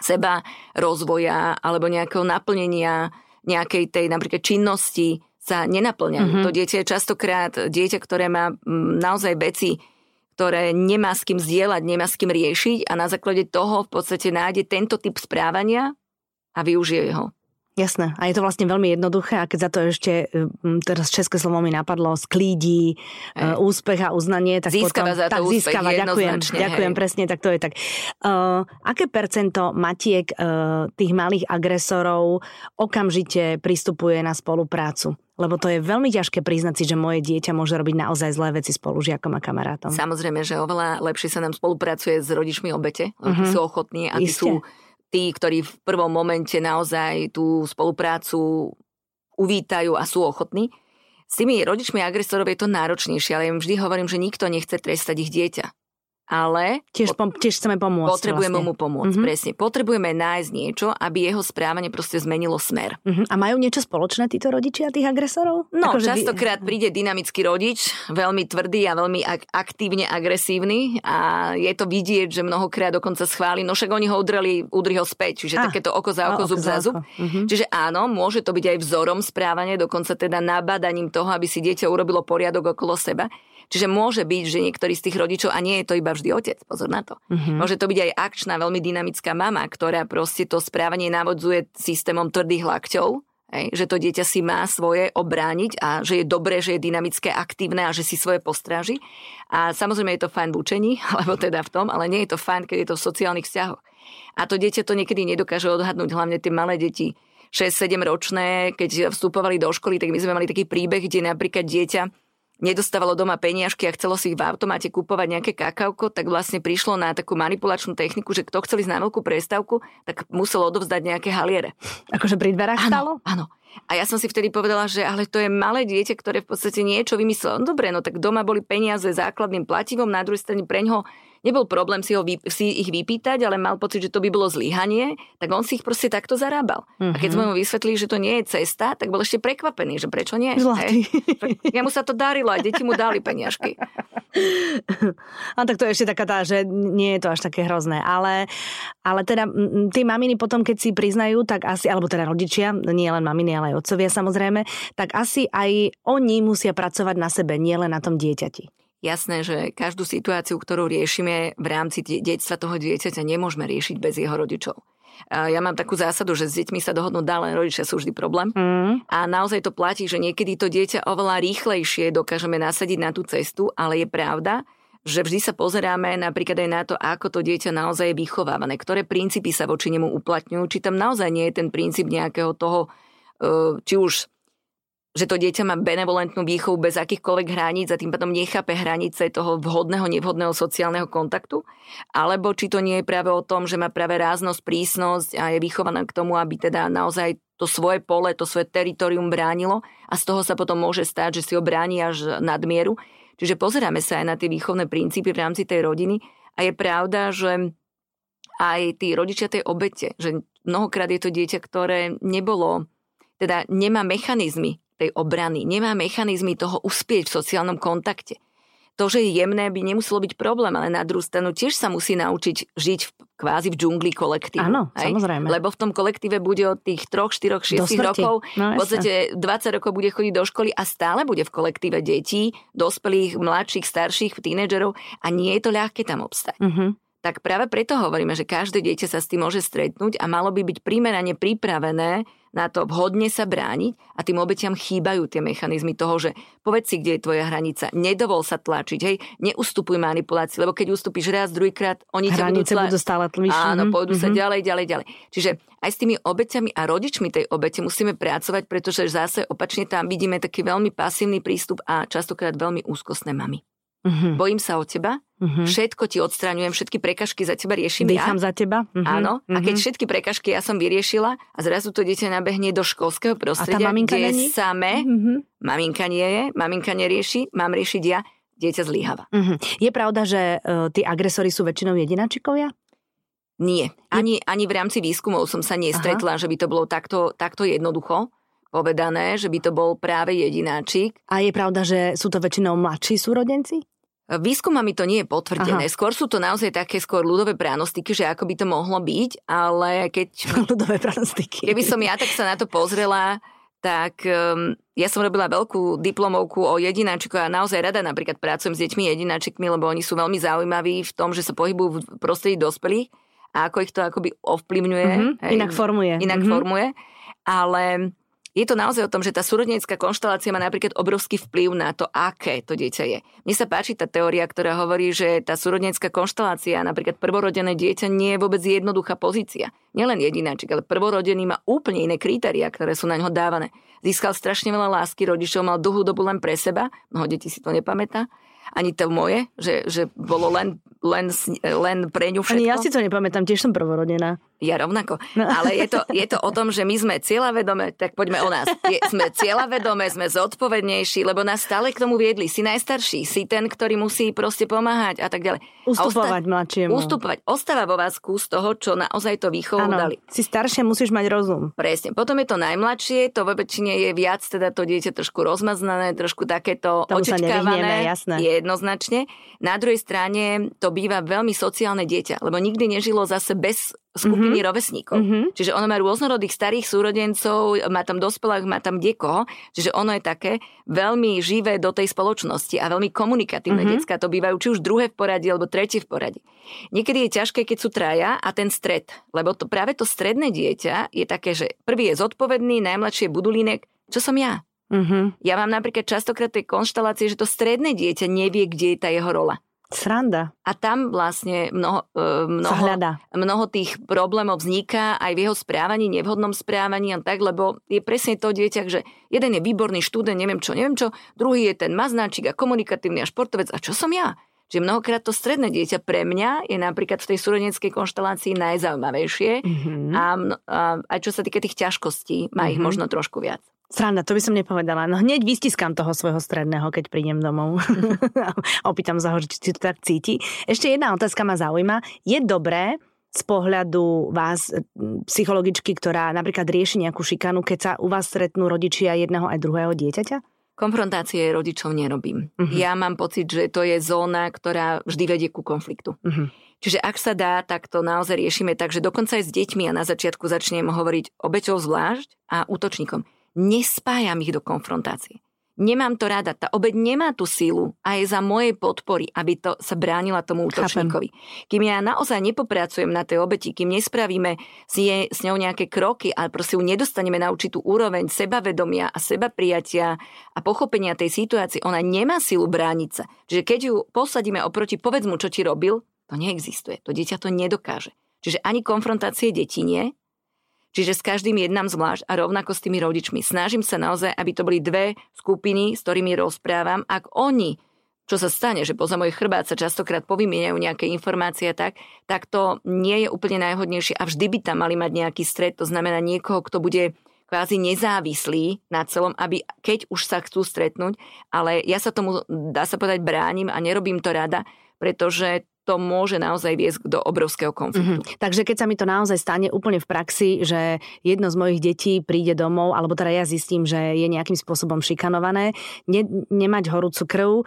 seba rozvoja alebo nejakého naplnenia nejakej tej napríklad činnosti sa nenaplňajú. Mhm. Mm-hmm. To dieťa je častokrát dieťa, ktoré má mm, naozaj veci, ktoré nemá s kým zdieľať, nemá s kým riešiť a na základe toho v podstate nájde tento typ správania a využije ho. Jasné. A je to vlastne veľmi jednoduché a keď za to ešte, mm, teraz české slovo mi napadlo, sklídi, Hej. uh, úspech a uznanie, tak Získava potom... za to tak, úspech, získava, ďakujem, jednoznačne, ďakujem, hej. presne, tak to je tak. Uh, aké percento matiek uh, tých malých agresorov okamžite pristupuje na spoluprácu? Lebo to je veľmi ťažké priznať si, že moje dieťa môže robiť naozaj zlé veci spolužiakom a kamarátom. Samozrejme, že oveľa lepšie sa nám spolupracuje s rodičmi obete, lebo Mhm. sú ochotní a tí Iste. sú tí, ktorí v prvom momente naozaj tú spoluprácu uvítajú a sú ochotní. S tými rodičmi agresorov je to náročnejšie, ale im vždy hovorím, že nikto nechce trestať ich dieťa. Ale Tiež, pom- tiež chceme pomôcť. potrebujeme vlastne. mu pomôcť. Mhm. Presne. Potrebujeme nájsť niečo, aby jeho správanie proste zmenilo smer. Uh-huh. A majú niečo spoločné títo rodičia tých agresorov? No, Akože častokrát príde dynamický rodič, veľmi tvrdý a veľmi ak- aktívne agresívny a je to vidieť, že mnohokrát dokonca schváli, no však oni ho udreli, udri ho späť, čiže Ah, takéto oko za oko, zub za zub. Mhm. Čiže áno, môže to byť aj vzorom správania, dokonca teda nabadaním toho, aby si dieťa urobilo poriadok okolo seba. Čiže môže byť, že niektorý z tých rodičov, a nie je to iba vždy otec, pozor na to. Mhm. Môže to byť aj akčná, veľmi dynamická mama, ktorá proste to správanie navodzuje systémom tvrdých lakťov, Hej, že to dieťa si má svoje obrániť a že je dobré, že je dynamické, aktívne a že si svoje postráži. A samozrejme je to fajn v učení, <laughs> alebo teda v tom, ale nie je to fajn, keď je to v sociálnych vzťahoch. A to dieťa to niekedy nedokáže odhadnúť, hlavne tie malé deti, 6-7 ročné, keď vstupovali do školy, tak my sme mali taký príbeh, kde napríklad dieťa nedostávalo doma peniažky a chcelo si ich v automate kúpovať nejaké kakauko, tak vlastne prišlo na takú manipulačnú techniku, že kto chcel ísť na veľkú prestávku, tak musel odovzdať nejaké haliere. Akože pri dverách stalo? Áno. A ja som si vtedy povedala, že ale to je malé dieťa, ktoré v podstate niečo vymyslelo. No dobre, no tak doma boli peniaze základným plativom, na druhej strane preňho nebol problém si, ho, si ich vypýtať, ale mal pocit, že to by bolo zlyhanie, tak on si ich proste takto zarábal. Mm-hmm. A keď sme mhm. mu vysvetlili, že to nie je cesta, tak bol ešte prekvapený, že prečo nie. Hej? <laughs> Ja mu sa to darilo a deti mu dali peniažky. A tak to je ešte taká tá, že nie je to až také hrozné. Ale, ale teda tí maminy potom, keď si priznajú, tak asi, alebo teda rodičia, nie len maminy, ale aj otcovia samozrejme, tak asi aj oni musia pracovať na sebe, nie len na tom dieťati. Jasné, že každú situáciu, ktorú riešime v rámci detstva toho dieťaťa, nemôžeme riešiť bez jeho rodičov. Ja mám takú zásadu, že s deťmi sa dohodnúť dá, len rodičia sú vždy problém. Mm. A naozaj to platí, že niekedy to dieťa oveľa rýchlejšie dokážeme nasadiť na tú cestu, ale je pravda, že vždy sa pozeráme napríklad aj na to, ako to dieťa naozaj je vychovávané, ktoré princípy sa voči nemu uplatňujú, či tam naozaj nie je ten princíp nejakého toho, či už že to dieťa má benevolentnú výchovu bez akýchkoľvek hraníc a tým pádom nechápe hranice toho vhodného, nevhodného sociálneho kontaktu, alebo či to nie je práve o tom, že má práve ráznosť, prísnosť a je vychovaná k tomu, aby teda naozaj to svoje pole, to svoje teritorium bránilo a z toho sa potom môže stať, že si ho bráni až nadmieru. Čiže pozeráme sa aj na tie výchovné princípy v rámci tej rodiny a je pravda, že aj tí rodičia tej obete, že mnohokrát je to dieťa, ktoré nebolo, teda nemá mechanizmy tej obrany, nemá mechanizmy toho uspieť v sociálnom kontakte. To, že je jemné, by nemuselo byť problém, ale na druhú stranu tiež sa musí naučiť žiť v, kvázi v džungli kolektívu. Áno, samozrejme. Lebo v tom kolektíve bude od tých 3, 4, 6 rokov, no, v podstate 20 rokov bude chodiť do školy a stále bude v kolektíve detí, dospelých, mladších, starších, tínedžerov a nie je to ľahké tam obstať. Uh-huh tak práve preto hovoríme, že každé dieťa sa s tým môže stretnúť a malo by byť primerane pripravené na to vhodne sa brániť a tým obetiam chýbajú tie mechanizmy toho, že povedz si, kde je tvoja hranica, nedovol sa tlačiť, hej, neustupuj manipulácii, lebo keď ustúpiš raz, druhýkrát, oni Hranice budú, tla... budú stále. Áno, mhm, pôjdu mm-hmm. sa mhm. ďalej, ďalej, ďalej. Čiže aj s tými obeťami a rodičmi tej obete musíme pracovať, pretože zase opačne tam vidíme taký veľmi pasívny prístup a častokrát veľmi úzkostné mamy. Mm-hmm. Bojím sa o teba, mm-hmm. všetko ti odstraňujem, všetky prekažky za teba riešim Dýcham ja. za teba. Mm-hmm. Áno, a keď mm-hmm. všetky prekažky ja som vyriešila a zrazu to dieťa nabehne do školského prostredia, kde je samé, mm-hmm. maminka nie je, maminka nerieši, mám riešiť ja, dieťa zlíhava. Mm-hmm. Je pravda, že uh, tí agresori sú väčšinou jedinačikovia? Nie. Ani, ani v rámci výskumov som sa nestretla, Aha. že by to bolo takto, takto jednoducho povedané, že by to bol práve jedináčik. A je pravda, že sú to väčšinou mladší súrodenci? Výskumami to nie je potvrdené. Aha. Skôr sú to naozaj také skôr ľudové pranostiky, že ako by to mohlo byť, ale keď... <laughs> ľudové pranostiky. Keby som ja tak sa na to pozrela, tak um, ja som robila veľkú diplomovku o jedináčikoch a naozaj rada napríklad pracujem s deťmi jedináčikmi, lebo oni sú veľmi zaujímaví v tom, že sa pohybujú v prostredí dospelých a ako ich to akoby ovplyvňuje. Mm-hmm, hej, inak formuje. Inak mm-hmm. formuje. Ale je to naozaj o tom, že tá súrodenecká konštelácia má napríklad obrovský vplyv na to, aké to dieťa je. Mne sa páči tá teória, ktorá hovorí, že tá súrodenecká konštelácia, napríklad prvorodené dieťa, nie je vôbec jednoduchá pozícia. Nielen jedináčik, ale prvorodený má úplne iné kritéria, ktoré sú na ňo dávané. Získal strašne veľa lásky rodičov, mal dlhú dobu len pre seba, mnoho detí si to nepamätá, ani to moje, že, že bolo len, len, len pre ňu všetko. Ani ja si to nepamätám, tiež som prvorodená. Ja rovnako. No. Ale je to, je to o tom, že my sme cieľavedomé, tak poďme o nás. Je, sme cieľavedomé, sme zodpovednejší, lebo nás stále k tomu viedli. Si najstarší, si ten, ktorý musí proste pomáhať a tak ďalej. Ustupovať osta- mladšiemu. Ustupovať. Ostáva vo vás kus toho, čo naozaj to výchovu ano, dali. Si staršie, musíš mať rozum. Presne. Potom je to najmladšie, to vo väčšine je viac, teda to dieťa trošku rozmaznané, trošku takéto Tomu očakávané. jasné. Jednoznačne. Na druhej strane to býva veľmi sociálne dieťa, lebo nikdy nežilo zase bez skupiny mm-hmm. rovesníkov. Mm-hmm. Čiže ono má rôznorodých starých súrodencov, má tam dospelých, má tam dekoho, čiže ono je také veľmi živé do tej spoločnosti a veľmi komunikatívne mm-hmm. decka to bývajú či už druhé v poradí alebo tretie v poradí. Niekedy je ťažké, keď sú traja a ten stred, lebo to, práve to stredné dieťa je také, že prvý je zodpovedný, najmladšie je budulínek, čo som ja. Mm-hmm. Ja mám napríklad častokrát tej konštelácie, že to stredné dieťa nevie, kde je tá jeho rola. Sranda. A tam vlastne mnoho, e, mnoho, mnoho tých problémov vzniká aj v jeho správaní, nevhodnom správaní a tak, lebo je presne to dieťa, že jeden je výborný študent, neviem čo, neviem čo, druhý je ten maznáčik a komunikatívny a športovec. A čo som ja? Že mnohokrát to stredné dieťa pre mňa je napríklad v tej súrodeneckej konštelácii najzaujímavejšie mm-hmm. a, a aj čo sa týka tých ťažkostí, má mm-hmm. ich mhm. možno trošku viac. Sranda, to by som nepovedala. No hneď vystiskám toho svojho stredného, keď prídem domov. <laughs> Opýtam sa ho, či to tak cíti. Ešte jedna otázka ma zaujíma. Je dobré z pohľadu vás, psychologičky, ktorá napríklad rieši nejakú šikanu, keď sa u vás stretnú rodičia jedného aj druhého dieťaťa? Konfrontácie rodičov nerobím. Uh-huh. Ja mám pocit, že to je zóna, ktorá vždy vedie ku konfliktu. Uh-huh. Čiže ak sa dá, tak to naozaj riešime tak, že dokonca aj s deťmi a na začiatku začnem hovoriť obeťou zvlášť a útočníkom nespájam ich do konfrontácie. Nemám to rada. Tá obeď nemá tú sílu a je za mojej podpory, aby to sa bránila tomu útočníkovi. Kým ja naozaj nepopracujem na tej obeti, kým nespravíme s, je, s ňou nejaké kroky a proste ju nedostaneme na určitú úroveň sebavedomia a seba prijatia a pochopenia tej situácie, ona nemá sílu brániť sa. Čiže keď ju posadíme oproti, povedz mu, čo ti robil, to neexistuje. To dieťa to nedokáže. Čiže ani konfrontácie detí nie, Čiže s každým jednám zvlášť a rovnako s tými rodičmi. Snažím sa naozaj, aby to boli dve skupiny, s ktorými rozprávam. Ak oni čo sa stane, že poza môj chrbát sa častokrát povymieňajú nejaké informácie tak, tak to nie je úplne najhodnejšie a vždy by tam mali mať nejaký stred, to znamená niekoho, kto bude kvázi nezávislý na celom, aby keď už sa chcú stretnúť, ale ja sa tomu, dá sa povedať, bránim a nerobím to rada, pretože to môže naozaj viesť do obrovského konfliktu. Mm-hmm. Takže keď sa mi to naozaj stane úplne v praxi, že jedno z mojich detí príde domov, alebo teda ja zistím, že je nejakým spôsobom šikanované, ne, nemať horúcu krv, e,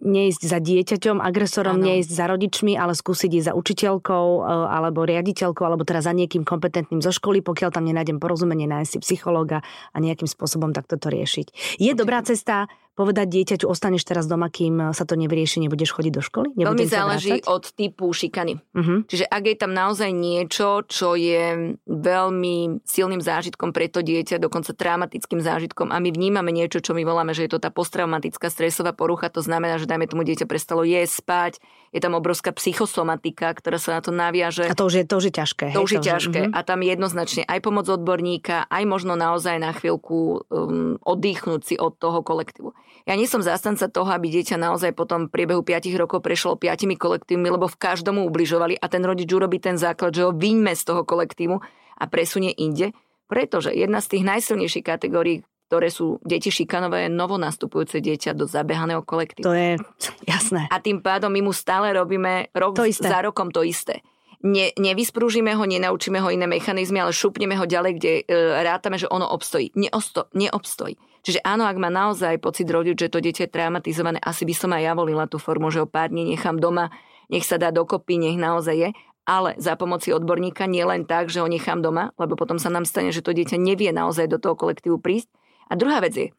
neísť za dieťaťom, agresorom, ano. neísť za rodičmi, ale skúsiť ísť za učiteľkou e, alebo riaditeľkou, alebo teda za niekým kompetentným zo školy, pokiaľ tam nenájdem porozumenie, nájsť si psychológa a nejakým spôsobom takto to riešiť. Je dobrá cesta povedať dieťaťu, ostaneš teraz doma, kým sa to nevyrieši, nebudeš chodiť do školy? Veľmi záleží od typu šikany. Uh-huh. Čiže ak je tam naozaj niečo, čo je veľmi silným zážitkom pre to dieťa, dokonca traumatickým zážitkom a my vnímame niečo, čo my voláme, že je to tá posttraumatická stresová porucha, to znamená, že dajme tomu dieťa prestalo jesť, spať, je tam obrovská psychosomatika, ktorá sa na to naviaže. A to už je, to už je ťažké. To hej, už je to ťažké. Uh-huh. A tam jednoznačne aj pomoc odborníka, aj možno naozaj na chvíľku um, oddychnúť si od toho kolektívu. Ja nie som zástanca toho, aby dieťa naozaj potom v priebehu 5 rokov prešlo 5 kolektívmi, lebo v každomu ubližovali a ten rodič urobí ten základ, že ho vyňme z toho kolektívu a presunie inde. Pretože jedna z tých najsilnejších kategórií, ktoré sú deti šikanové, novonastupujúce dieťa do zabehaného kolektívu. To je jasné. A tým pádom my mu stále robíme rok to isté. za rokom to isté ne, nevysprúžime ho, nenaučíme ho iné mechanizmy, ale šupneme ho ďalej, kde e, rátame, že ono obstojí. Neosto, neobstojí. Čiže áno, ak má naozaj pocit rodič, že to dieťa je traumatizované, asi by som aj ja volila tú formu, že ho pár dní nechám doma, nech sa dá dokopy, nech naozaj je, ale za pomoci odborníka nie len tak, že ho nechám doma, lebo potom sa nám stane, že to dieťa nevie naozaj do toho kolektívu prísť. A druhá vec je,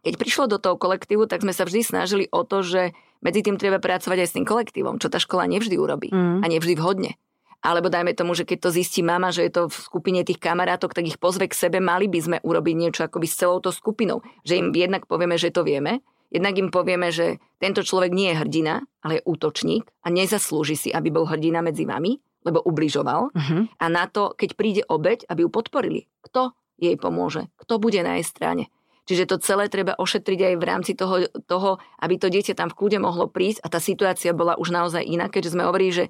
keď prišlo do toho kolektívu, tak sme sa vždy snažili o to, že medzi tým treba pracovať aj s tým kolektívom, čo tá škola nevždy urobí mm. a nevždy vhodne. Alebo dajme tomu, že keď to zistí mama, že je to v skupine tých kamarátok, tak ich pozve k sebe, mali by sme urobiť niečo akoby s celou to skupinou. Že im jednak povieme, že to vieme, jednak im povieme, že tento človek nie je hrdina, ale je útočník a nezaslúži si, aby bol hrdina medzi vami, lebo ubližoval. Uh-huh. A na to, keď príde obeď, aby ju podporili. Kto jej pomôže? Kto bude na jej strane? Čiže to celé treba ošetriť aj v rámci toho, toho, aby to dieťa tam v kľude mohlo prísť. A tá situácia bola už naozaj iná, keďže sme hovorili, že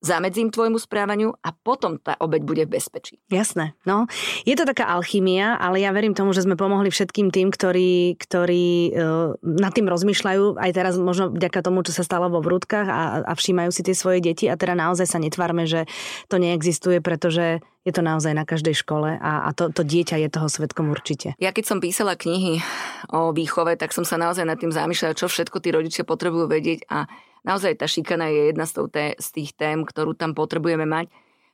zamedzím tvojmu správaniu a potom tá obeď bude v bezpečí. Jasné. No, je to taká alchymia, ale ja verím tomu, že sme pomohli všetkým tým, ktorí, ktorí uh, nad tým rozmýšľajú, aj teraz možno vďaka tomu, čo sa stalo vo vrútkach a, a všímajú si tie svoje deti a teda naozaj sa netvárme, že to neexistuje, pretože je to naozaj na každej škole a, a to, to dieťa je toho svetkom určite. Ja keď som písala knihy o výchove, tak som sa naozaj nad tým zamýšľala, čo všetko tí rodičia potrebujú vedieť a naozaj tá šikana je jedna z, tých tém, ktorú tam potrebujeme mať,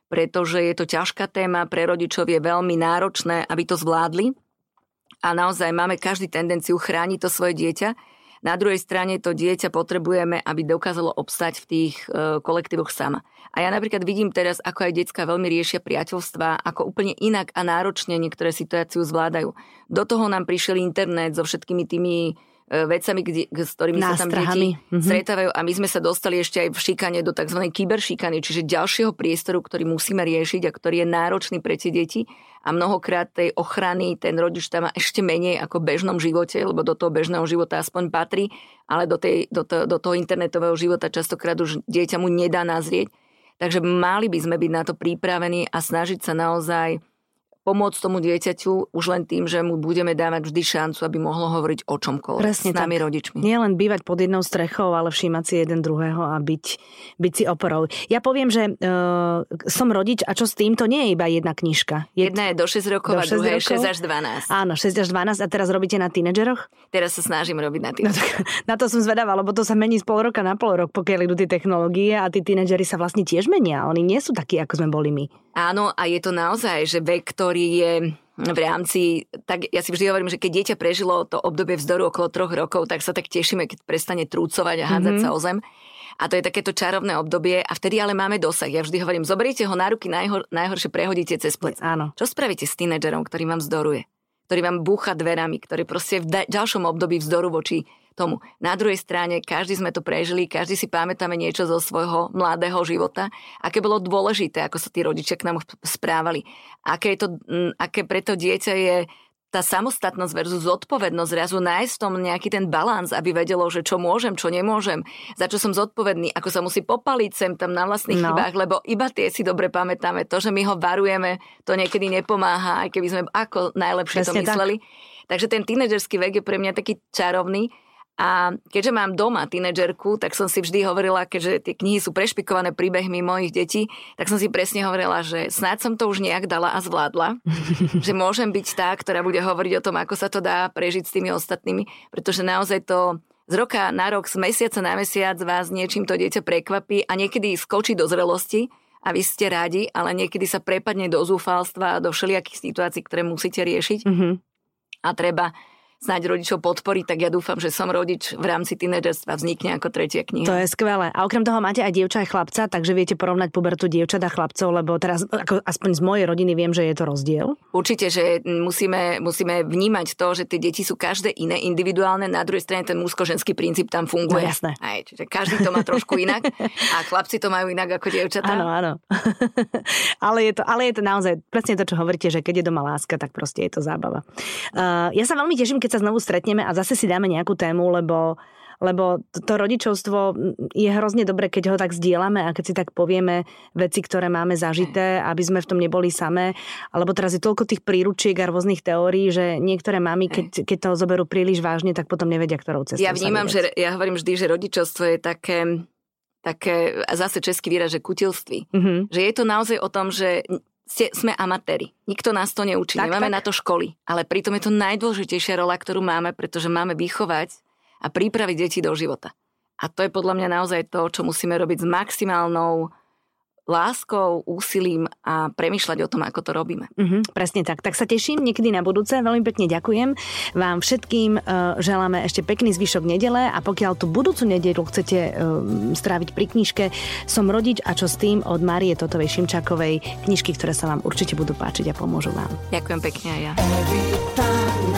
pretože je to ťažká téma, pre rodičov je veľmi náročné, aby to zvládli a naozaj máme každý tendenciu chrániť to svoje dieťa. Na druhej strane to dieťa potrebujeme, aby dokázalo obstať v tých e, kolektívoch sama. A ja napríklad vidím teraz, ako aj detská veľmi riešia priateľstva, ako úplne inak a náročne niektoré situáciu zvládajú. Do toho nám prišiel internet so všetkými tými vecami, kde, s ktorými Nástrahami. sa tam deti mm-hmm. stretávajú a my sme sa dostali ešte aj v šikane do tzv. kyberšikany, čiže ďalšieho priestoru, ktorý musíme riešiť a ktorý je náročný pre tie deti a mnohokrát tej ochrany ten rodič tam má ešte menej ako v bežnom živote, lebo do toho bežného života aspoň patrí, ale do, tej, do, to, do toho internetového života častokrát už dieťa mu nedá nazrieť. Takže mali by sme byť na to pripravení a snažiť sa naozaj pomôcť tomu dieťaťu už len tým, že mu budeme dávať vždy šancu, aby mohlo hovoriť o čomkoľvek Presne s nami tak. rodičmi. Nie len bývať pod jednou strechou, ale všímať si jeden druhého a byť, byť si oporou. Ja poviem, že uh, som rodič a čo s tým, to nie je iba jedna knižka. Je... Jedna je do 6 rokov do 6 a druhá je 6 až 12. Áno, 6 až 12 a teraz robíte na tínedžeroch? Teraz sa snažím robiť na tínedžeroch. No, na to som zvedavá, lebo to sa mení z pol roka na pol rok, pokiaľ idú tie technológie a tí tínedžeri sa vlastne tiež menia. Oni nie sú takí, ako sme boli my. Áno, a je to naozaj, že vek, ktorý je v rámci, tak ja si vždy hovorím, že keď dieťa prežilo to obdobie vzdoru okolo troch rokov, tak sa tak tešíme, keď prestane trúcovať a hádzať mm-hmm. sa o zem. A to je takéto čarovné obdobie a vtedy ale máme dosah. Ja vždy hovorím, zoberiete ho na ruky, najhor, najhoršie prehodíte cez plec. Áno. Čo spravíte s tínedžerom, ktorý vám vzdoruje? Ktorý vám búcha dverami, ktorý proste v ďalšom období vzdoru voči tomu. Na druhej strane, každý sme to prežili, každý si pamätáme niečo zo svojho mladého života, aké bolo dôležité, ako sa tí rodičia k nám správali. Aké, je to, aké preto dieťa je tá samostatnosť versus zodpovednosť, zrazu nájsť v tom nejaký ten balans, aby vedelo, že čo môžem, čo nemôžem, za čo som zodpovedný, ako sa musí popaliť sem tam na vlastných no. chybách, lebo iba tie si dobre pamätáme. To, že my ho varujeme, to niekedy nepomáha, aj keby sme ako najlepšie Presne to mysleli. Tak. Takže ten tínedžerský vek je pre mňa taký čarovný, a keďže mám doma tínedžerku, tak som si vždy hovorila, keďže tie knihy sú prešpikované príbehmi mojich detí, tak som si presne hovorila, že snáď som to už nejak dala a zvládla. <laughs> že môžem byť tá, ktorá bude hovoriť o tom, ako sa to dá prežiť s tými ostatnými, pretože naozaj to z roka na rok, z mesiaca na mesiac vás niečím to dieťa prekvapí a niekedy skočí do zrelosti a vy ste rádi, ale niekedy sa prepadne do zúfalstva a do všelijakých situácií, ktoré musíte riešiť. Mm-hmm. A treba snáď rodičov podporiť, tak ja dúfam, že som rodič v rámci tínedžerstva vznikne ako tretia kniha. To je skvelé. A okrem toho máte aj dievča aj chlapca, takže viete porovnať pubertu dievčat a chlapcov, lebo teraz ako, aspoň z mojej rodiny viem, že je to rozdiel. Určite, že musíme, musíme vnímať to, že tie deti sú každé iné, individuálne, na druhej strane ten mužsko-ženský princíp tam funguje. No jasné. Aj, čiže každý to má trošku inak a chlapci to majú inak ako dievčatá. Áno, áno. <laughs> ale, je to, ale je to naozaj presne to, čo hovoríte, že keď je doma láska, tak proste je to zábava. Uh, ja sa veľmi teším, keď sa znovu stretneme a zase si dáme nejakú tému, lebo lebo to rodičovstvo je hrozne dobre, keď ho tak zdieľame a keď si tak povieme veci, ktoré máme zažité, aby sme v tom neboli samé. Alebo teraz je toľko tých príručiek a rôznych teórií, že niektoré mamy, keď, keď to zoberú príliš vážne, tak potom nevedia, ktorou cestou Ja vnímam, že ja hovorím vždy, že rodičovstvo je také také, a zase český výraz, že kutilství. Mm-hmm. Že je to naozaj o tom, že sme amatéri. Nikto nás to neučí. Tak, Nemáme tak. na to školy. Ale pritom je to najdôležitejšia rola, ktorú máme, pretože máme vychovať a pripraviť deti do života. A to je podľa mňa naozaj to, čo musíme robiť s maximálnou láskou, úsilím a premyšľať o tom, ako to robíme. Mm-hmm, presne tak. Tak sa teším niekedy na budúce. Veľmi pekne ďakujem. Vám všetkým e, želáme ešte pekný zvyšok nedele a pokiaľ tú budúcu nedelu chcete e, stráviť pri knižke Som rodič a čo s tým od Marie Totovej Šimčakovej, knižky, ktoré sa vám určite budú páčiť a pomôžu vám. Ďakujem pekne aj ja. Every time